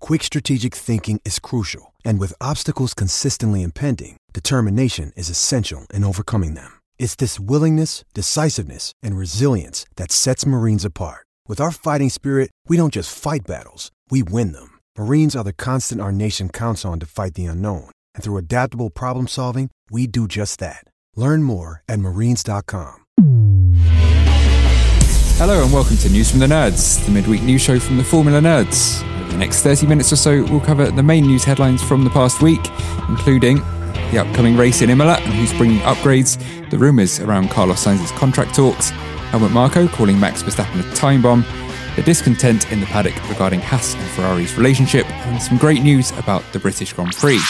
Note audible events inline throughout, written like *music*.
quick strategic thinking is crucial. And with obstacles consistently impending, determination is essential in overcoming them. It's this willingness, decisiveness, and resilience that sets Marines apart. With our fighting spirit, we don't just fight battles, we win them. Marines are the constant our nation counts on to fight the unknown. And through adaptable problem solving, we do just that. Learn more at marines.com. Hello and welcome to News from the Nerds, the midweek news show from the Formula Nerds. Next 30 minutes or so, we'll cover the main news headlines from the past week, including the upcoming race in Imola and who's bringing upgrades, the rumours around Carlos Sainz's contract talks, Helmut Marko calling Max Verstappen a time bomb, the discontent in the paddock regarding Haas and Ferrari's relationship, and some great news about the British Grand Prix.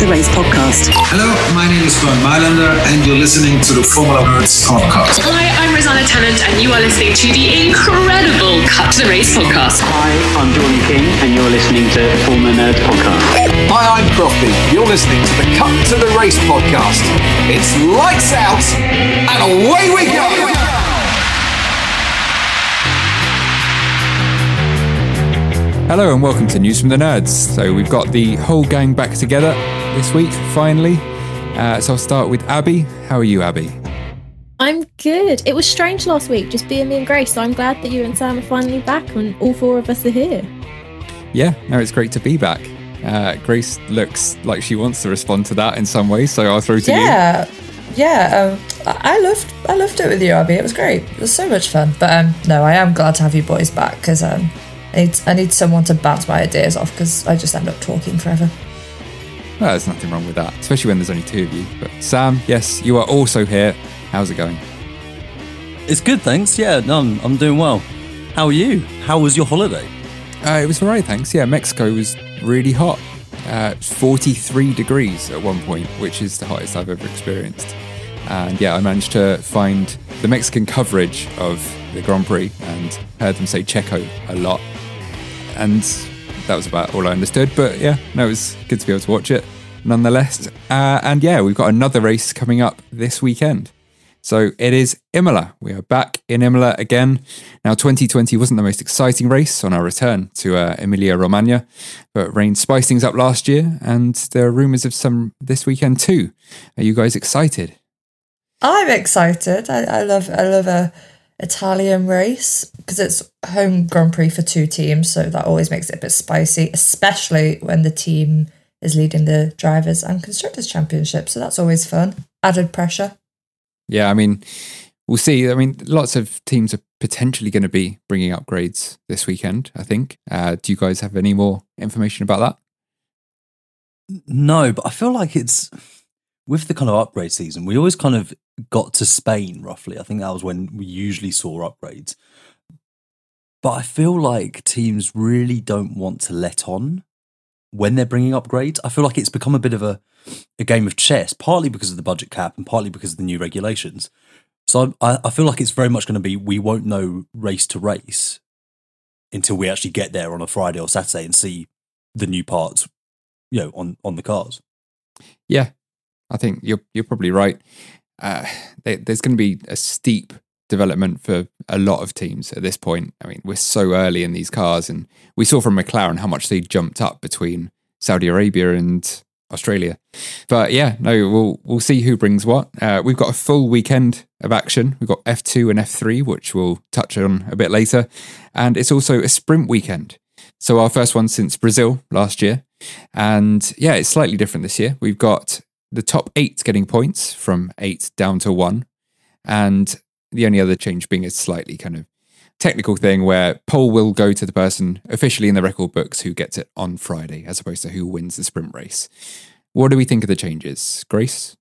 The Race podcast. Hello, my name is Bernd Mayländer, and you're listening to the Formula Nerds podcast. Hi, I'm Rosanna Tennant, and you are listening to the incredible Cut to the Race podcast. Hi, I'm Jordan King, and you're listening to the Formula Nerds Podcast. Hi, I'm Crofty. You're listening to the Cut to the Race podcast. It's lights out, and away we go. Hello and welcome to News from the Nerds. So we've got the whole gang back together this week, finally. Uh, so I'll start with Abby. How are you, Abby? I'm good. It was strange last week, just being me and Grace. So I'm glad that you and Sam are finally back, and all four of us are here. Yeah, no, it's great to be back. Uh, Grace looks like she wants to respond to that in some way, so I'll throw to you. Yeah, yeah. Um, I I loved, I loved it with you, Abby. It was great. It was so much fun. But um, no, I am glad to have you boys back because um, I need, I need someone to bounce my ideas off because I just end up talking forever. Well, there's nothing wrong with that, especially when there's only two of you. But Sam, yes, you are also here. How's it going? It's good, thanks. Yeah, no, I'm, I'm doing well. How are you? How was your holiday? Uh, it was all right, thanks. Yeah, Mexico was really hot. Uh, 43 degrees at one point, which is the hottest I've ever experienced. And yeah, I managed to find the Mexican coverage of the Grand Prix and heard them say Checo a lot. And that was about all I understood. But yeah, no, it was good to be able to watch it nonetheless. Uh, and yeah, we've got another race coming up this weekend. So it is Imola. We are back in Imola again. Now, 2020 wasn't the most exciting race on our return to uh, Emilia Romagna, but rain spiced things up last year, and there are rumours of some this weekend too. Are you guys excited? I'm excited. I, I love, I love a Italian race because it's home Grand Prix for two teams, so that always makes it a bit spicy, especially when the team is leading the drivers and constructors championship. So that's always fun. Added pressure. Yeah, I mean, we'll see. I mean, lots of teams are potentially going to be bringing upgrades this weekend, I think. Uh, do you guys have any more information about that? No, but I feel like it's with the kind of upgrade season, we always kind of got to Spain roughly. I think that was when we usually saw upgrades. But I feel like teams really don't want to let on when they're bringing upgrades. I feel like it's become a bit of a, a game of chess, partly because of the budget cap and partly because of the new regulations. So I, I feel like it's very much going to be we won't know race to race until we actually get there on a Friday or Saturday and see the new parts, you know, on on the cars. Yeah, I think you're you're probably right. Uh, there, there's going to be a steep development for a lot of teams at this point. I mean, we're so early in these cars, and we saw from McLaren how much they jumped up between Saudi Arabia and Australia. But yeah, no, we'll we'll see who brings what. Uh, we've got a full weekend of action. We've got F2 and F3, which we'll touch on a bit later, and it's also a sprint weekend. So our first one since Brazil last year, and yeah, it's slightly different this year. We've got the top eight getting points from eight down to one, and the only other change being a slightly kind of technical thing where pole will go to the person officially in the record books who gets it on Friday, as opposed to who wins the sprint race. What do we think of the changes, Grace?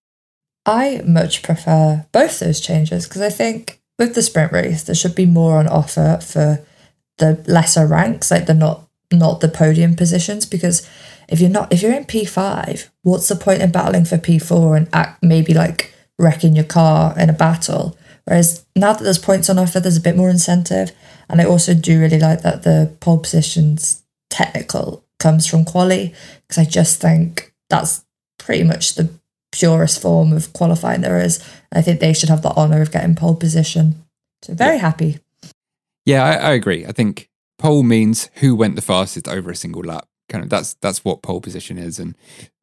I much prefer both those changes because I think with the sprint race there should be more on offer for the lesser ranks, like the not not the podium positions. Because if you're not if you're in P five, what's the point in battling for P four and act, maybe like wrecking your car in a battle? Whereas now that there's points on offer, there's a bit more incentive. And I also do really like that the pole positions technical comes from quali because I just think that's pretty much the purest form of qualifying there is. I think they should have the honour of getting pole position. So very yeah. happy. Yeah, I, I, agree. I think pole means who went the fastest over a single lap. Kind of that's that's what pole position is. And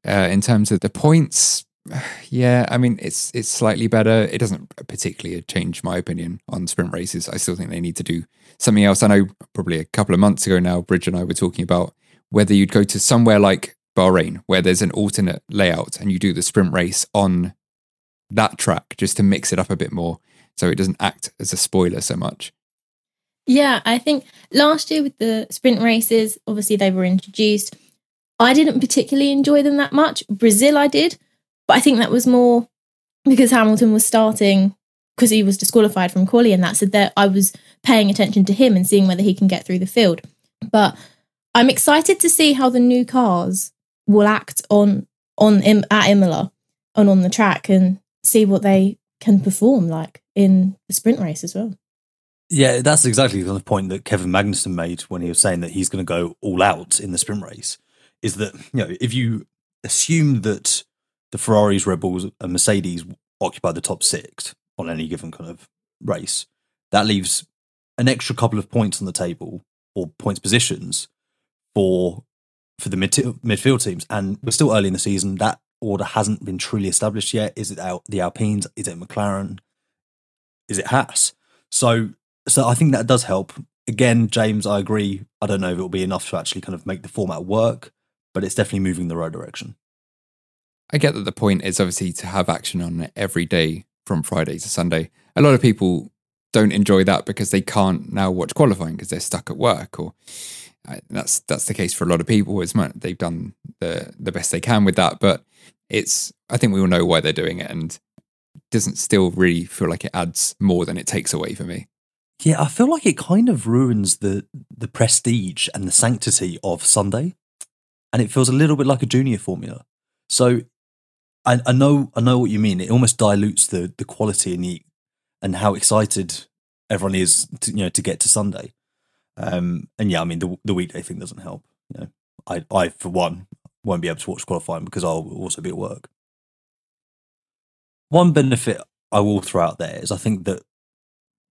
uh, in terms of the points, *sighs* yeah, I mean it's it's slightly better. It doesn't particularly change my opinion on sprint races. I still think they need to do something else. I know probably a couple of months ago now, Bridge and I were talking about whether you'd go to somewhere like Bahrain where there's an alternate layout and you do the sprint race on that track just to mix it up a bit more so it doesn't act as a spoiler so much. Yeah, I think last year with the sprint races, obviously they were introduced. I didn't particularly enjoy them that much. Brazil, I did but I think that was more because Hamilton was starting because he was disqualified from quali and that. So that I was paying attention to him and seeing whether he can get through the field. But I'm excited to see how the new cars will act on on at Imola and on the track and see what they can perform like in the sprint race as well. Yeah, that's exactly the point that Kevin Magnussen made when he was saying that he's going to go all out in the sprint race. Is that you know if you assume that the Ferraris, Red Bulls, and Mercedes occupy the top six on any given kind of race, that leaves an extra couple of points on the table or points positions for for the mid- midfield teams. And we're still early in the season. That order hasn't been truly established yet. Is it out the Alpines? Is it McLaren? Is it Haas? So so I think that does help. Again, James, I agree. I don't know if it'll be enough to actually kind of make the format work, but it's definitely moving the right direction. I get that the point is obviously to have action on it every day from Friday to Sunday. A lot of people don't enjoy that because they can't now watch qualifying because they're stuck at work or uh, that's that's the case for a lot of people it's they've done the the best they can with that but it's i think we all know why they're doing it and it doesn't still really feel like it adds more than it takes away for me yeah i feel like it kind of ruins the the prestige and the sanctity of sunday and it feels a little bit like a junior formula so I, I know I know what you mean. It almost dilutes the the quality and the and how excited everyone is to, you know to get to Sunday. Um, and yeah, I mean the the weekday thing doesn't help. You know, I I for one won't be able to watch qualifying because I'll also be at work. One benefit I will throw out there is I think that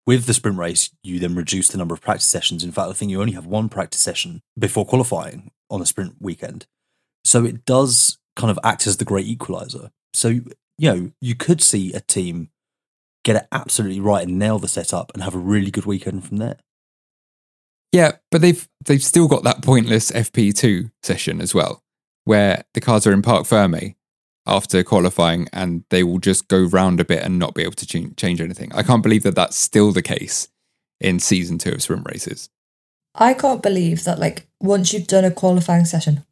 with the sprint race, you then reduce the number of practice sessions. In fact, I think you only have one practice session before qualifying on the sprint weekend. So it does kind of act as the great equalizer. So, you know, you could see a team get it absolutely right and nail the setup and have a really good weekend from there. Yeah, but they've they've still got that pointless FP2 session as well, where the cars are in Parc Ferme after qualifying and they will just go round a bit and not be able to ch- change anything. I can't believe that that's still the case in season two of sprint races. I can't believe that, like, once you've done a qualifying session,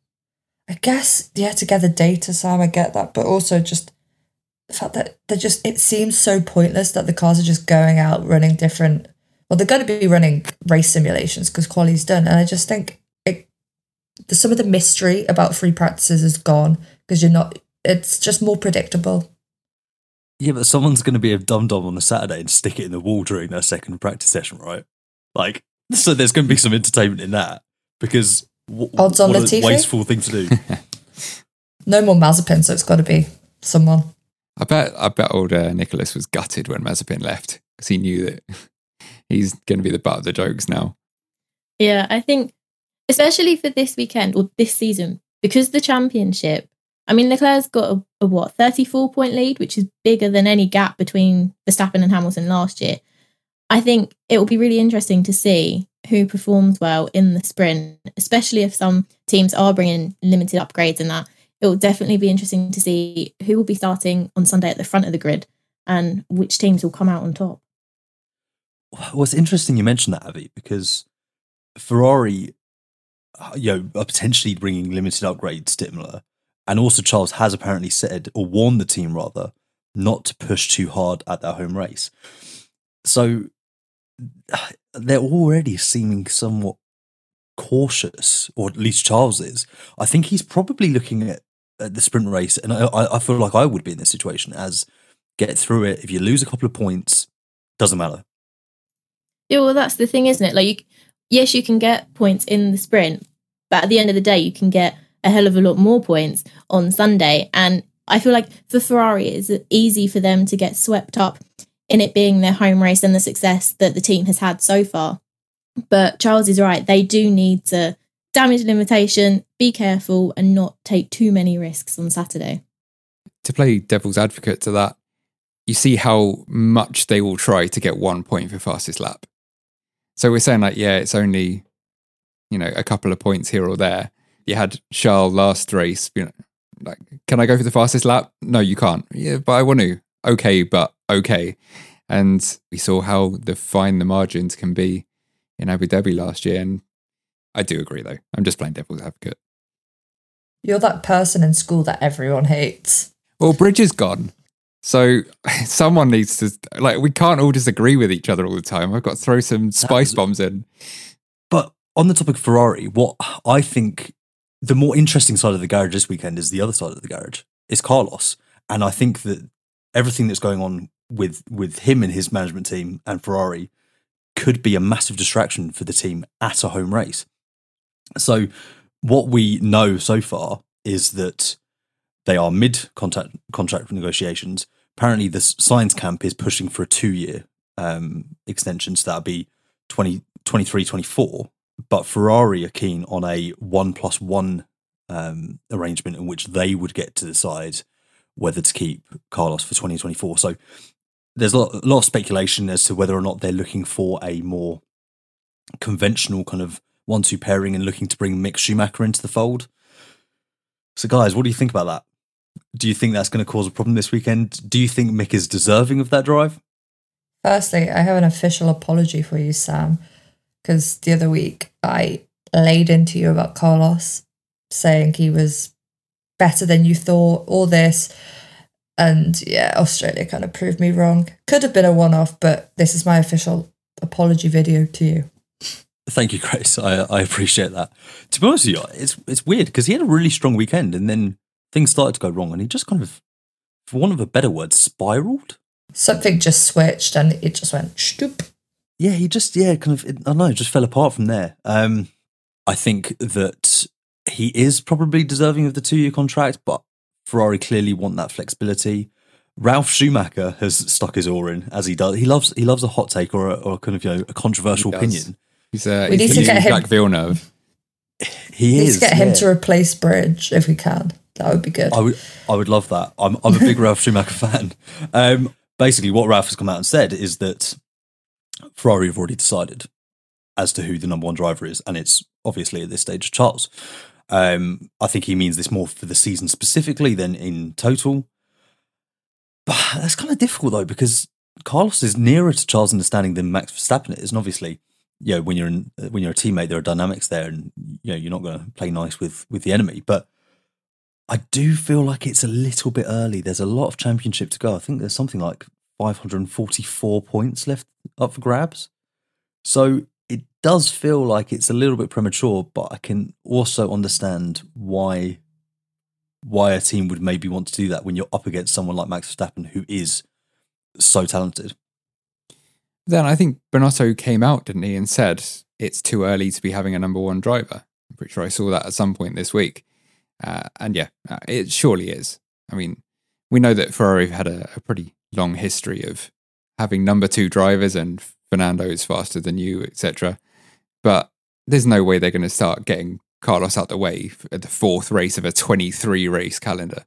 I guess, yeah, to gather data, Sam, I get that, but also just the fact that they're just, it seems so pointless that the cars are just going out running different, well, they're going to be running race simulations because quality's done. And I just think it, some of the mystery about free practices is gone because you're not, it's just more predictable. Yeah, but someone's going to be a dum dum on a Saturday and stick it in the wall during their second practice session, right? Like, So there's going to be some entertainment in that because w- Odds on what a Latifi? wasteful thing to do. *laughs* No more Mazepin, so it's got to be someone. I bet I bet old uh, Nicholas was gutted when Mazepin left because he knew that *laughs* he's going to be the butt of the jokes now. Yeah, I think especially for this weekend or this season, because the championship, I mean, Leclerc's got a, a what, 34 point lead, which is bigger than any gap between Verstappen and Hamilton last year. I think it will be really interesting to see who performs well in the sprint, especially if some teams are bringing limited upgrades and that. It will definitely be interesting to see who will be starting on Sunday at the front of the grid and which teams will come out on top. Well, it's interesting you mentioned that, Avi, because Ferrari, uh, you know, are potentially bringing limited upgrades to Imola, and also Charles has apparently said or warned the team rather not to push too hard at their home race. So *sighs* they're already seeming somewhat cautious, or at least Charles is. I think he's probably looking at, at the sprint race, and I, I feel like I would be in this situation as get through it. If you lose a couple of points, doesn't matter. Yeah, well, that's the thing, isn't it? Like, you, yes, you can get points in the sprint, but at the end of the day, you can get a hell of a lot more points on Sunday. And I feel like for Ferrari, it's easy for them to get swept up in it being their home race and the success that the team has had so far. But Charles is right; they do need to damage limitation, be careful, and not take too many risks on Saturday. To play devil's advocate to that, you see how much they will try to get one point for fastest lap. So we're saying like, yeah, it's only you know a couple of points here or there. You had Charles last race, you know, like, can I go for the fastest lap? No, you can't. Yeah, but I want to. Okay, but okay. And we saw how the fine the margins can be in Abu Dhabi last year. And I do agree, though. I'm just playing devil's advocate. You're that person in school that everyone hates. Well, Bridge is gone. So *laughs* someone needs to, like, we can't all disagree with each other all the time. I've got to throw some spice bombs in. But on the topic of Ferrari, what I think the more interesting side of the garage this weekend is the other side of the garage. It's Carlos. And I think that everything that's going on with with him and his management team and Ferrari could be a massive distraction for the team at a home race. So what we know so far is that they are mid contract contract negotiations. Apparently, the Sainz camp is pushing for a two year um, extension, so that'll be 20, 23, 24. But Ferrari are keen on a one plus one um, arrangement in which they would get to decide whether to keep Carlos for 2024. So there's a lot, a lot of speculation as to whether or not they're looking for a more conventional kind of one-two pairing and looking to bring Mick Schumacher into the fold. So, guys, what do you think about that? Do you think that's going to cause a problem this weekend? Do you think Mick is deserving of that drive? Firstly, I have an official apology for you, Sam, because the other week I laid into you about Carlos, saying he was better than you thought, all this. And yeah, Australia kind of proved me wrong. Could have been a one off, but this is my official apology video to you. Thank you, Grace. I, I appreciate that. To be honest with you, it's it's weird because he had a really strong weekend and then things started to go wrong and he just kind of, for want of a better word, spiraled. Something just switched and it just went stoop. Yeah, he just yeah, kind of I don't know, just fell apart from there. Um, I think that he is probably deserving of the two year contract, but Ferrari clearly want that flexibility. Ralph Schumacher has stuck his oar in as he does. He loves he loves a hot take or a, or kind of you know a controversial He opinion. He's, uh, We he's need to get him- Jack Villeneuve. He Let's get him yeah. to replace Bridge if we can. That would be good. I would I would love that. I'm I'm a big *laughs* Ralph Schumacher fan. Um, basically, what Ralph has come out and said is that Ferrari have already decided as to who the number one driver is, and it's obviously at this stage Charles. Um, I think he means this more for the season specifically than in total. But that's kind of difficult though because Carlos is nearer to Charles' understanding than Max Verstappen is, and obviously, you know, when you're in, when you're a teammate, there are dynamics there, and you know you're not going to play nice with with the enemy. But I do feel like it's a little bit early. There's a lot of championship to go. I think there's something like 544 points left up for grabs. So it does feel like it's a little bit premature, but I can also understand why why a team would maybe want to do that when you're up against someone like Max Verstappen who is so talented. Then I think Binotto came out, didn't he, and said it's too early to be having a number one driver. I'm pretty sure I saw that at some point this week. Uh, and yeah, uh, it surely is. I mean, we know that Ferrari had a, a pretty long history of having number two drivers and Fernando is faster than you, etc. But there's no way they're going to start getting Carlos out the way at the fourth race of a 23 race calendar.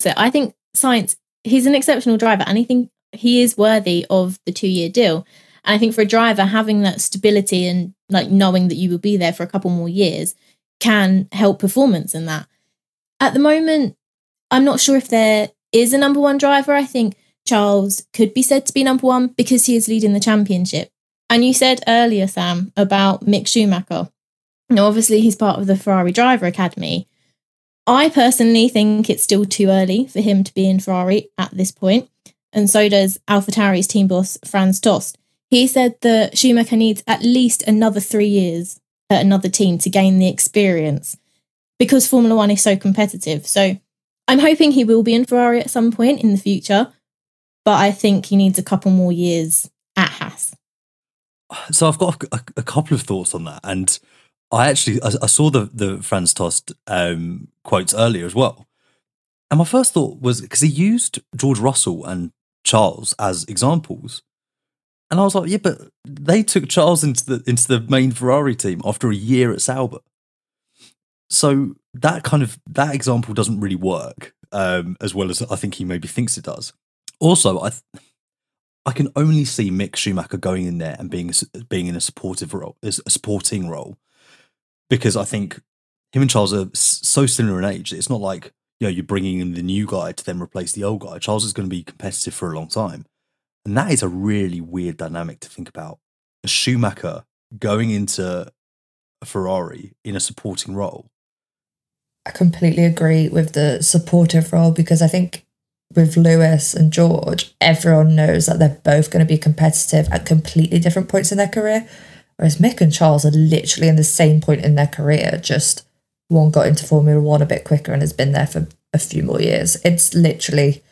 So I think Sainz, he's an exceptional driver and I think he is worthy of the two year deal. And I think for a driver, having that stability and like knowing that you will be there for a couple more years can help performance in that. At the moment, I'm not sure if there is a number one driver. I think Charles could be said to be number one because he is leading the championship. And you said earlier, Sam, about Mick Schumacher. Now, obviously, he's part of the Ferrari Driver Academy. I personally think it's still too early for him to be in Ferrari at this point. point, and so does AlphaTauri's team boss Franz Tost. He said that Schumacher needs at least another three years at another team to gain the experience because Formula One is so competitive. So I'm hoping he will be in Ferrari at some point in the future, but I think he needs a couple more years at Haas. So I've got a, a couple of thoughts on that, and I actually I, I saw the the Franz Tost um, quotes earlier as well, and my first thought was because he used George Russell and Charles as examples, and I was like, yeah, but they took Charles into the into the main Ferrari team after a year at Sauber, so that kind of that example doesn't really work um, as well as I think he maybe thinks it does. Also, I. Th- I can only see Mick Schumacher going in there and being being in a supportive role, as a supporting role, because I think him and Charles are so similar in age. It's not like you know you're bringing in the new guy to then replace the old guy. Charles is going to be competitive for a long time, and that is a really weird dynamic to think about. A Schumacher going into a Ferrari in a supporting role. I completely agree with the supportive role because I think with Lewis and George, everyone knows that they're both going to be competitive at completely different points in their career. Whereas Mick and Charles are literally in the same point in their career, just one got into Formula One a bit quicker and has been there for a few more years. It's literally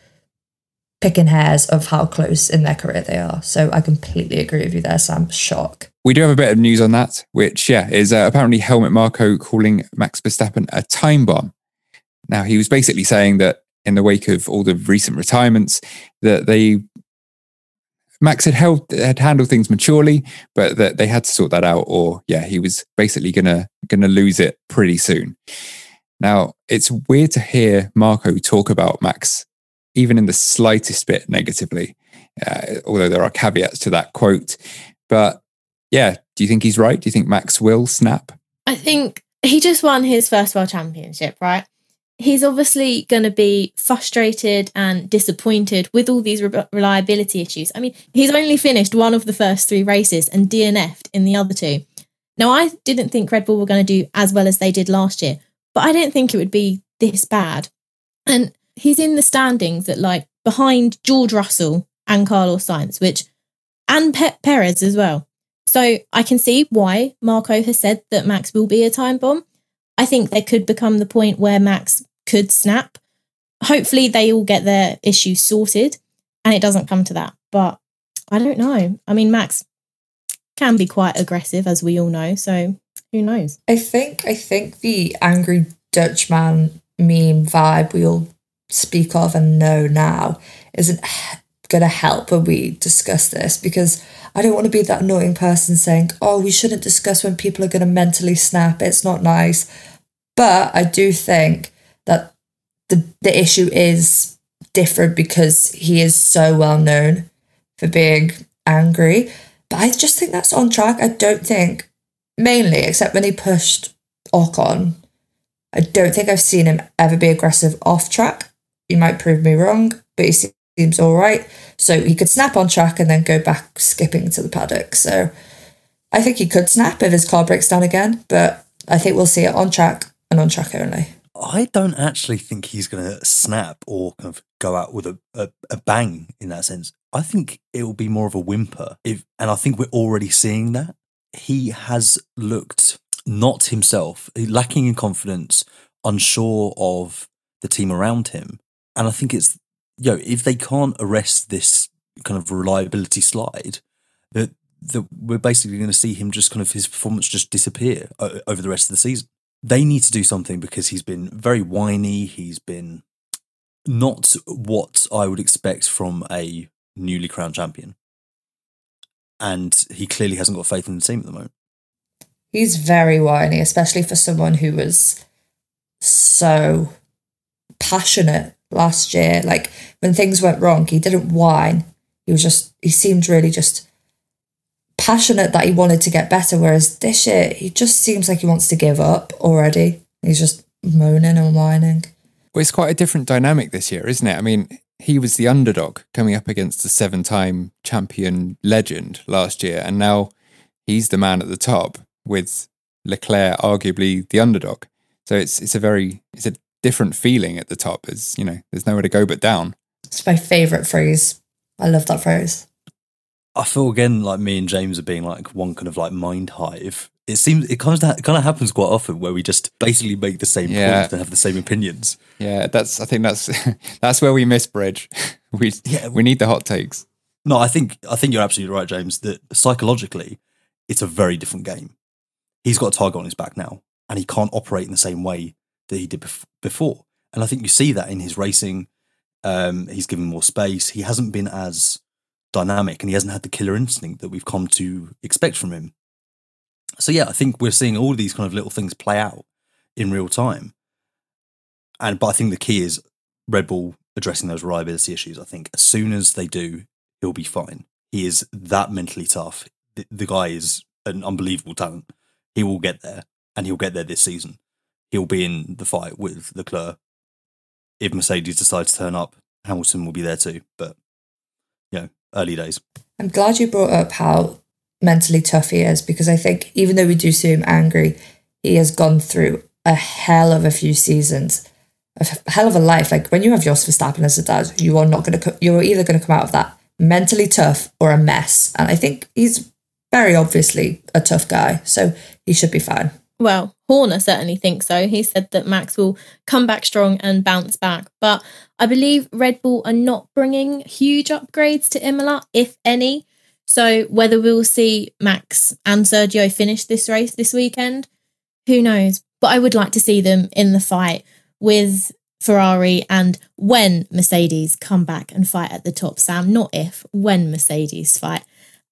picking hairs of how close in their career they are. So I completely agree with you there, Sam. Shock. We do have a bit of news on that, which, yeah, is uh, apparently Helmut Marko calling Max Verstappen a time bomb. Now, he was basically saying that in the wake of all the recent retirements that they Max had held had handled things maturely, but that they had to sort that out, or yeah, he was basically gonna gonna lose it pretty soon. Now it's weird to hear Marko talk about Max, even in the slightest bit negatively, uh, although there are caveats to that quote. But yeah, do you think he's right? Do you think Max will snap? I think he just won his first world championship, right? He's obviously going to be frustrated and disappointed with all these re- reliability issues. I mean, he's only finished one of the first three races and DNF'd in the other two. Now, I didn't think Red Bull were going to do as well as they did last year, but I didn't think it would be this bad. And he's in the standings at like behind George Russell and Carlos Sainz, which and Pe- Perez as well. So I can see why Marko has said that Max will be a time bomb. I think there could become the point where Max could snap. Hopefully, they all get their issues sorted and it doesn't come to that. But I don't know. I mean, Max can be quite aggressive, as we all know. So who knows? I think I think the angry Dutchman meme vibe we all speak of and know now isn't going to help when we discuss this because I don't want to be that annoying person saying, "Oh, we shouldn't discuss when people are going to mentally snap. It's not nice." But I do think that the the issue is different because he is so well known for being angry. But I just think that's on track. I don't think mainly except when he pushed Ocon, I don't think I've seen him ever be aggressive off track. You might prove me wrong, but he seems all right. So he could snap on track and then go back skipping to the paddock. So I think he could snap if his car breaks down again, but I think we'll see it on track and on track only. I don't actually think he's going to snap or kind of go out with a, a, a, bang in that sense. I think it will be more of a whimper. If, and I think we're already seeing that. He has looked not himself, lacking in confidence, unsure of the team around him. And I think it's, you know, if they can't arrest this kind of reliability slide, that that we're basically going to see him just kind of his performance just disappear over the rest of the season. They need to do something because he's been very whiny. He's been not what I would expect from a newly crowned champion. And he clearly hasn't got faith in the team at the moment. He's very whiny, especially for someone who was so passionate last year. Like when things went wrong, he didn't whine. He was just, he seemed really just passionate that he wanted to get better. Whereas this year, he just seems like he wants to give up already. He's just moaning and whining. Well, it's quite a different dynamic this year, isn't it? I mean, he was the underdog coming up against a seven time champion legend last year, and now he's the man at the top with Leclerc arguably the underdog. So it's it's a very it's a different feeling at the top. As you know, there's nowhere to go but down. It's my favourite phrase. I love that phrase. I feel again like me and James are being like one kind of like mind hive. It seems it kind of it kind of happens quite often where we just basically make the same Yeah. points and have the same opinions. Yeah, that's I think that's *laughs* that's where we miss Bridge. *laughs* we yeah, we need the hot takes. No, I think I think you're absolutely right, James. That psychologically, it's a very different game. He's got a target on his back now, and he can't operate in the same way that he did bef- before. And I think you see that in his racing. Um, he's given more space. He hasn't been as dynamic, and he hasn't had the killer instinct that we've come to expect from him. So yeah, I think we're seeing all these kind of little things play out in real time. And but I think the key is Red Bull addressing those reliability issues. I think as soon as they do, he'll be fine. He is that mentally tough. The, the guy is an unbelievable talent. He will get there, and he'll get there this season. He'll be in the fight with Leclerc. If Mercedes decides to turn up, Hamilton will be there too. But you know, early days. I'm glad you brought up how mentally tough he is because I think even though we do see him angry, he has gone through a hell of a few seasons, a hell of a life. Like when you have Jos Verstappen as a dad, you are not going to, you're either going to come out of that mentally tough or a mess. And I think he's very obviously a tough guy, so he should be fine. Well, Horner certainly thinks so. He said that Max will come back strong and bounce back. But I believe Red Bull are not bringing huge upgrades to Imola, if any. So whether we'll see Max and Sergio finish this race this weekend, who knows? But I would like to see them in the fight with Ferrari and when Mercedes come back and fight at the top, Sam. Not if, when Mercedes fight.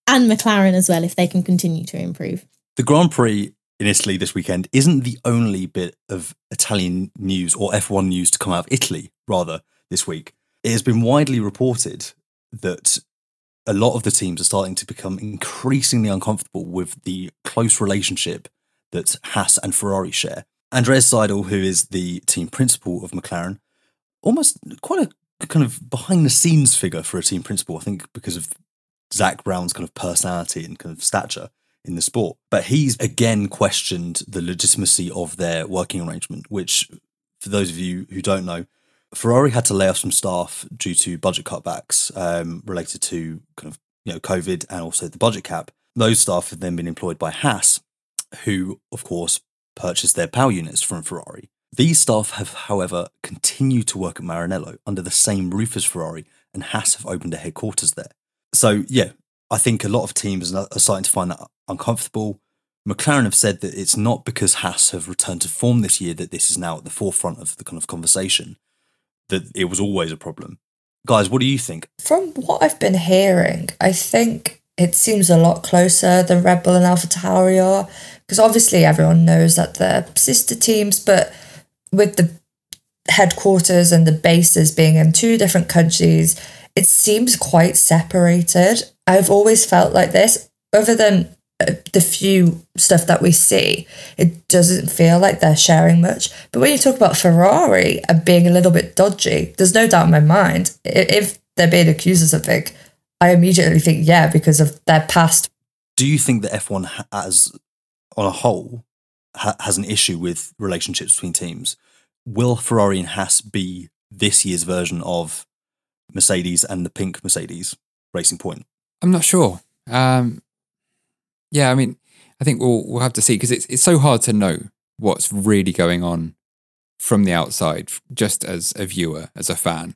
And McLaren as well, if they can continue to improve. The Grand Prix in Italy this weekend isn't the only bit of Italian news or F1 news to come out of Italy, rather, this week. It has been widely reported that a lot of the teams are starting to become increasingly uncomfortable with the close relationship that Haas and Ferrari share. Andreas Seidl, who is the team principal of McLaren, almost quite a kind of behind the scenes figure for a team principal, I think, because of Zak Brown's kind of personality and kind of stature in the sport. But he's again questioned the legitimacy of their working arrangement, which, for those of you who don't know, Ferrari had to lay off some staff due to budget cutbacks um, related to kind of you know COVID and also the budget cap. Those staff have then been employed by Haas, who of course purchased their power units from Ferrari. These staff have, however, continued to work at Maranello under the same roof as Ferrari, and Haas have opened a headquarters there. So yeah, I think a lot of teams are starting to find that uncomfortable. McLaren have said that it's not because Haas have returned to form this year that this is now at the forefront of the kind of conversation, that it was always a problem. Guys, what do you think? From what I've been hearing, I think it seems a lot closer than Red Bull and AlphaTauri are, because obviously everyone knows that they're sister teams, but with the headquarters and the bases being in two different countries, it seems quite separated. I've always felt like this, other than uh, the few stuff that we see, it doesn't feel like they're sharing much. But when you talk about Ferrari and being a little bit dodgy, there's no doubt in my mind if they're being accused of something, I immediately think yeah because of their past. Do you think that F1 ha- as on a whole ha- has an issue with relationships between teams? Will Ferrari and Haas be this year's version of Mercedes and the pink Mercedes Racing Point? I'm not sure. Um, yeah, I mean, I think we'll we'll have to see because it's it's so hard to know what's really going on from the outside, just as a viewer, as a fan.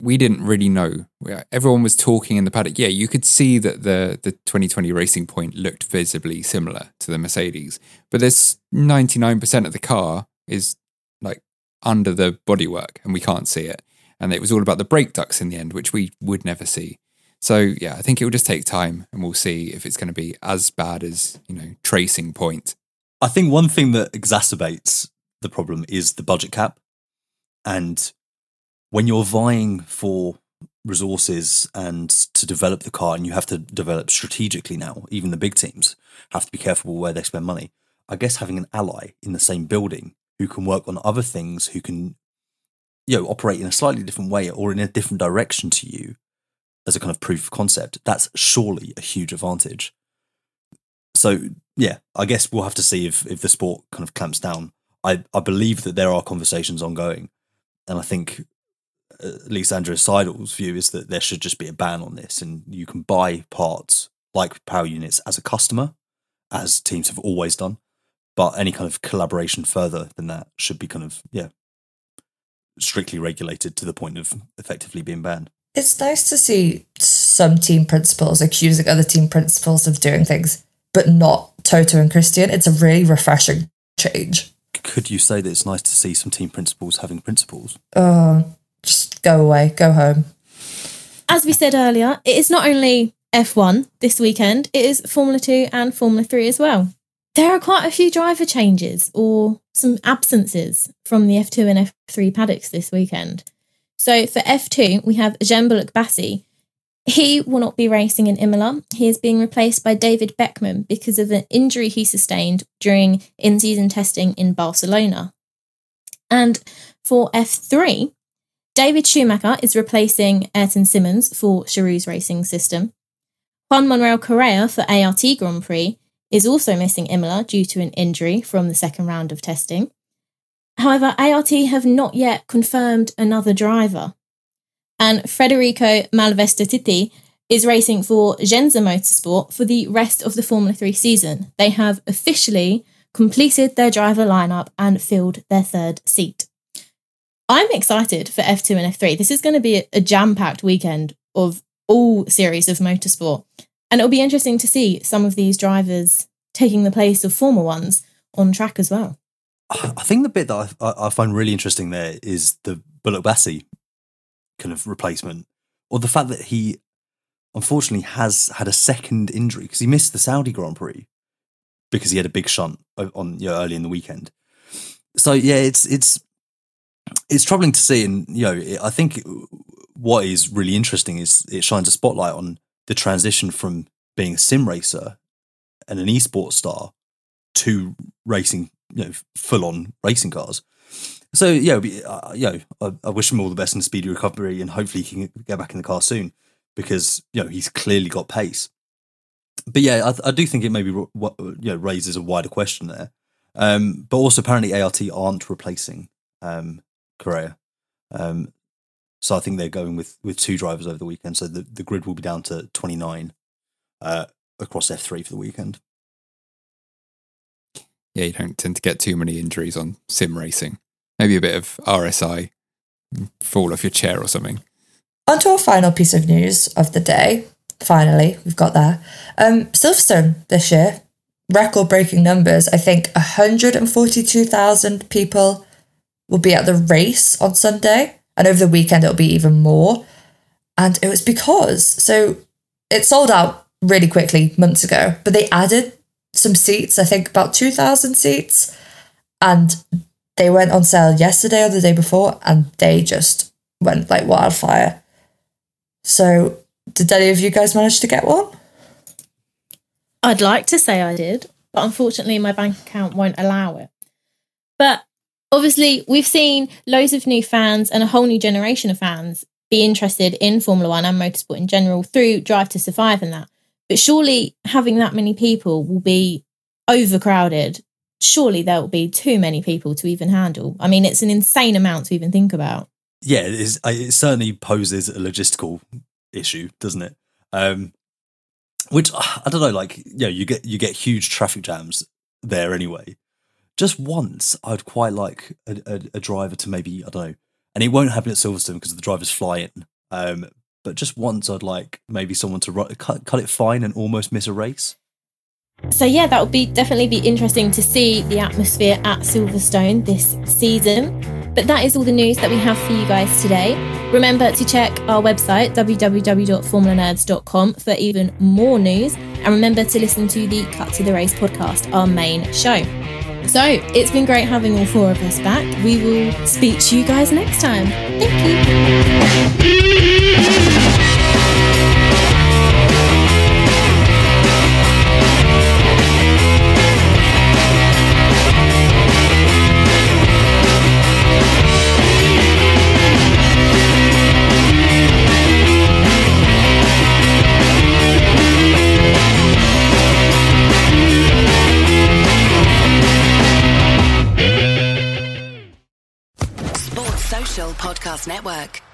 we didn't really know. Everyone was talking in the paddock. Yeah, you could see that the the 2020 Racing Point looked visibly similar to the Mercedes, but there's 99% of the car is like under the bodywork, and we can't see it. And it was all about the brake ducts in the end, which we would never see. So yeah, I think it will just take time, and we'll see if it's going to be as bad as you know Tracing Point. I think one thing that exacerbates the problem is the budget cap. And when you're vying for resources and to develop the car, and you have to develop strategically now, even the big teams have to be careful where they spend money. I guess having an ally in the same building who can work on other things, who can, you know, operate in a slightly different way or in a different direction to you as a kind of proof of concept, that's surely a huge advantage. So yeah, I guess we'll have to see if if the sport kind of clamps down. I I believe that there are conversations ongoing, and I think uh, at least Andrew Seidl's view is that there should just be a ban on this, and you can buy parts like power units as a customer, as teams have always done. But any kind of collaboration further than that should be kind of yeah strictly regulated to the point of effectively being banned. It's nice to see some team principals accusing other team principals of doing things, but not Toto and Christian. It's a really refreshing change. Could you say that it's nice to see some team principals having principles? Oh, just go away, go home. As we said earlier, it is not only F1 this weekend, it is Formula 2 and Formula 3 as well. There are quite a few driver changes or some absences from the F2 and F3 paddocks this weekend. So for F2, we have Cem Bölükbaşı. He will not be racing in Imola. He is being replaced by David Beckmann because of an injury he sustained during in-season testing in Barcelona. And for F3, David Schumacher is replacing Ayrton Simmons for Charouz racing system. Juan Manuel Correa for ART Grand Prix is also missing Imola due to an injury from the second round of testing. However, ART have not yet confirmed another driver. And Federico Malvestiti is racing for Jenzer Motorsport for the rest of the Formula 3 season. They have officially completed their driver lineup and filled their third seat. I'm excited for F2 and F3. This is going to be a jam packed weekend of all series of motorsport. And it'll be interesting to see some of these drivers taking the place of former ones on track as well. I think the bit that I, I find really interesting there is the Bölükbaşı kind of replacement, or the fact that he unfortunately has had a second injury because he missed the Saudi Grand Prix because he had a big shunt on you know, early in the weekend. So yeah, it's it's it's troubling to see, and you know, I think what is really interesting is it shines a spotlight on the transition from being a sim racer and an esports star to racing, you know, full on racing cars. So yeah, uh, you know, I, I, wish him all the best in speedy recovery, and hopefully he can get back in the car soon because you know he's clearly got pace. But yeah, I, I do think it maybe you know raises a wider question there. Um, but also apparently ART aren't replacing um, Correa. Um, so I think they're going with with two drivers over the weekend. So the, the grid will be down to 29 uh, across F3 for the weekend. Yeah, you don't tend to get too many injuries on sim racing. Maybe a bit of RSI, fall off your chair or something. On to our final piece of news of the day. Finally, we've got there. Um, Silverstone this year, record breaking numbers. I think 142,000 people will be at the race on Sunday. And over the weekend, it'll be even more. And it was because, so it sold out really quickly months ago, but they added some seats, I think about 2,000 seats. And they went on sale yesterday or the day before, and they just went like wildfire. So, did any of you guys manage to get one? I'd like to say I did, but unfortunately, my bank account won't allow it. But obviously, we've seen loads of new fans and a whole new generation of fans be interested in Formula One and motorsport in general through Drive to Survive and that. But surely having that many people will be overcrowded. Surely there will be too many people to even handle. I mean, it's an insane amount to even think about. Yeah, it, is, it certainly poses a logistical issue, doesn't it? Um, which I don't know, like you know, you get you get huge traffic jams there anyway. Just once, I'd quite like a, a, a driver to maybe I don't know, and it won't happen at Silverstone because the drivers fly in Um, but just once, I'd like maybe someone to ru- cut, cut it fine and almost miss a race. So yeah, that would be definitely be interesting to see the atmosphere at Silverstone this season. But that is all the news that we have for you guys today. Remember to check our website www.formulanerds.com for even more news, and remember to listen to the Cut to the Race podcast, our main show. So it's been great having all four of us back. We will speak to you guys next time. Thank you. Podcast Network.